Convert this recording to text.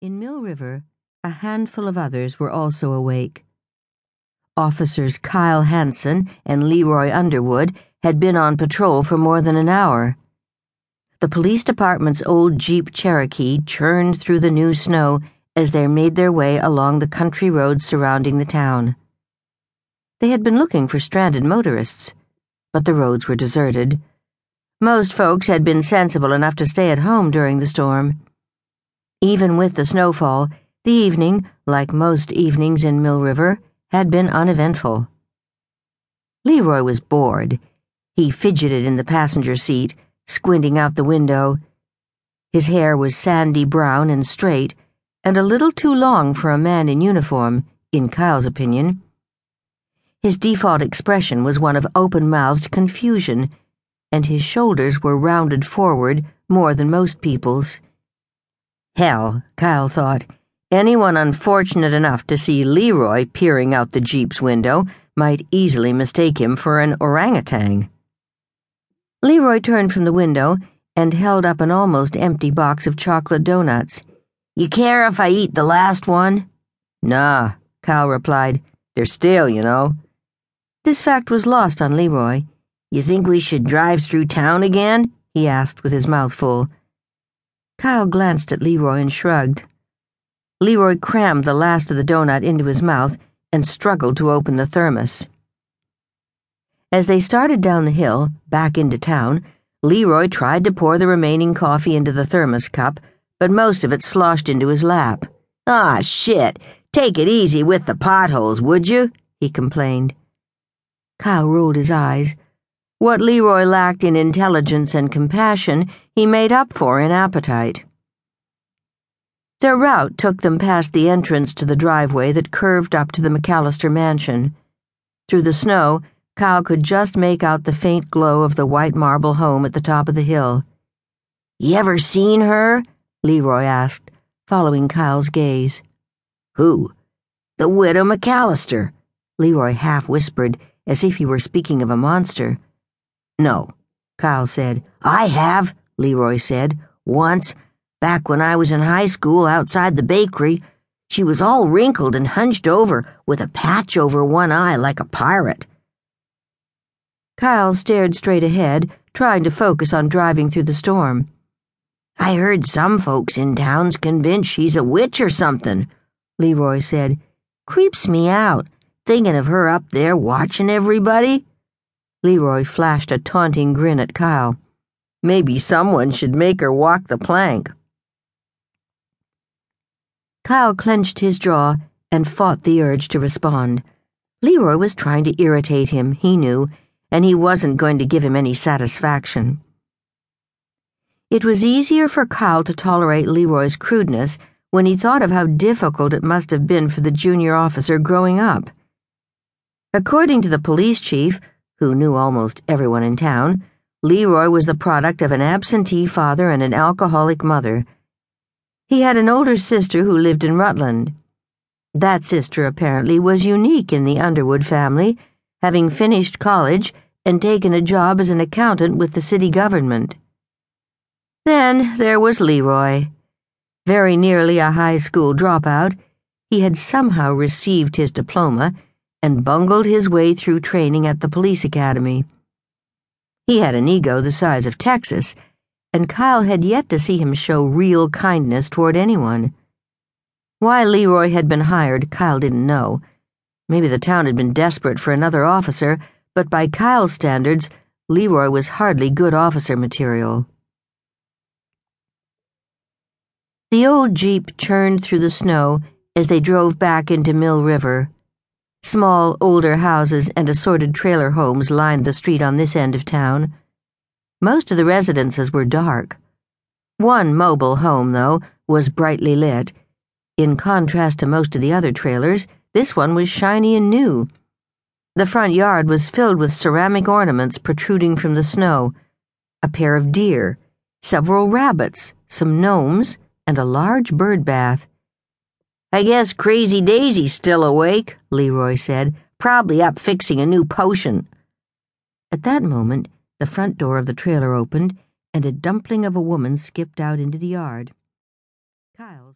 In Mill River, a handful of others were also awake. Officers Kyle Hanson and Leroy Underwood had been on patrol for more than an hour. The police department's old Jeep Cherokee churned through the new snow as they made their way along the country roads surrounding the town. They had been looking for stranded motorists, but the roads were deserted. Most folks had been sensible enough to stay at home during the storm. Even with the snowfall, the evening, like most evenings in Mill River, had been uneventful. Leroy was bored. He fidgeted in the passenger seat, squinting out the window. His hair was sandy brown and straight, and a little too long for a man in uniform, in Kyle's opinion. His default expression was one of open mouthed confusion, and his shoulders were rounded forward more than most people's. Hell, Kyle thought, anyone unfortunate enough to see Leroy peering out the Jeep's window might easily mistake him for an orangutan. Leroy turned from the window and held up an almost empty box of chocolate donuts. You care if I eat the last one? Nah, Kyle replied. They're stale, you know. This fact was lost on Leroy. You think we should drive through town again? he asked with his mouth full. Kyle glanced at Leroy and shrugged. Leroy crammed the last of the donut into his mouth and struggled to open the thermos. As they started down the hill, back into town, Leroy tried to pour the remaining coffee into the thermos cup, but most of it sloshed into his lap. Ah, shit! Take it easy with the potholes, would you? he complained. Kyle rolled his eyes. What Leroy lacked in intelligence and compassion, he made up for in appetite. Their route took them past the entrance to the driveway that curved up to the McAllister mansion. Through the snow, Kyle could just make out the faint glow of the white marble home at the top of the hill. You ever seen her? Leroy asked, following Kyle's gaze. Who? The widow McAllister, Leroy half whispered, as if he were speaking of a monster. No, Kyle said. I have, Leroy said. Once, back when I was in high school outside the bakery, she was all wrinkled and hunched over with a patch over one eye like a pirate. Kyle stared straight ahead, trying to focus on driving through the storm. I heard some folks in town's convinced she's a witch or something, Leroy said. Creeps me out, thinking of her up there watching everybody. Leroy flashed a taunting grin at Kyle. Maybe someone should make her walk the plank. Kyle clenched his jaw and fought the urge to respond. Leroy was trying to irritate him, he knew, and he wasn't going to give him any satisfaction. It was easier for Kyle to tolerate Leroy's crudeness when he thought of how difficult it must have been for the junior officer growing up. According to the police chief, who knew almost everyone in town, Leroy was the product of an absentee father and an alcoholic mother. He had an older sister who lived in Rutland. That sister apparently was unique in the Underwood family, having finished college and taken a job as an accountant with the city government. Then there was Leroy. Very nearly a high school dropout, he had somehow received his diploma and bungled his way through training at the police academy. He had an ego the size of Texas, and Kyle had yet to see him show real kindness toward anyone. Why Leroy had been hired, Kyle didn't know. Maybe the town had been desperate for another officer, but by Kyle's standards, Leroy was hardly good officer material. The old Jeep churned through the snow as they drove back into Mill River. Small, older houses and assorted trailer homes lined the street on this end of town. Most of the residences were dark. One mobile home, though, was brightly lit. In contrast to most of the other trailers, this one was shiny and new. The front yard was filled with ceramic ornaments protruding from the snow a pair of deer, several rabbits, some gnomes, and a large bird bath. I guess Crazy Daisy's still awake, Leroy said, probably up fixing a new potion. At that moment, the front door of the trailer opened, and a dumpling of a woman skipped out into the yard. Kyle's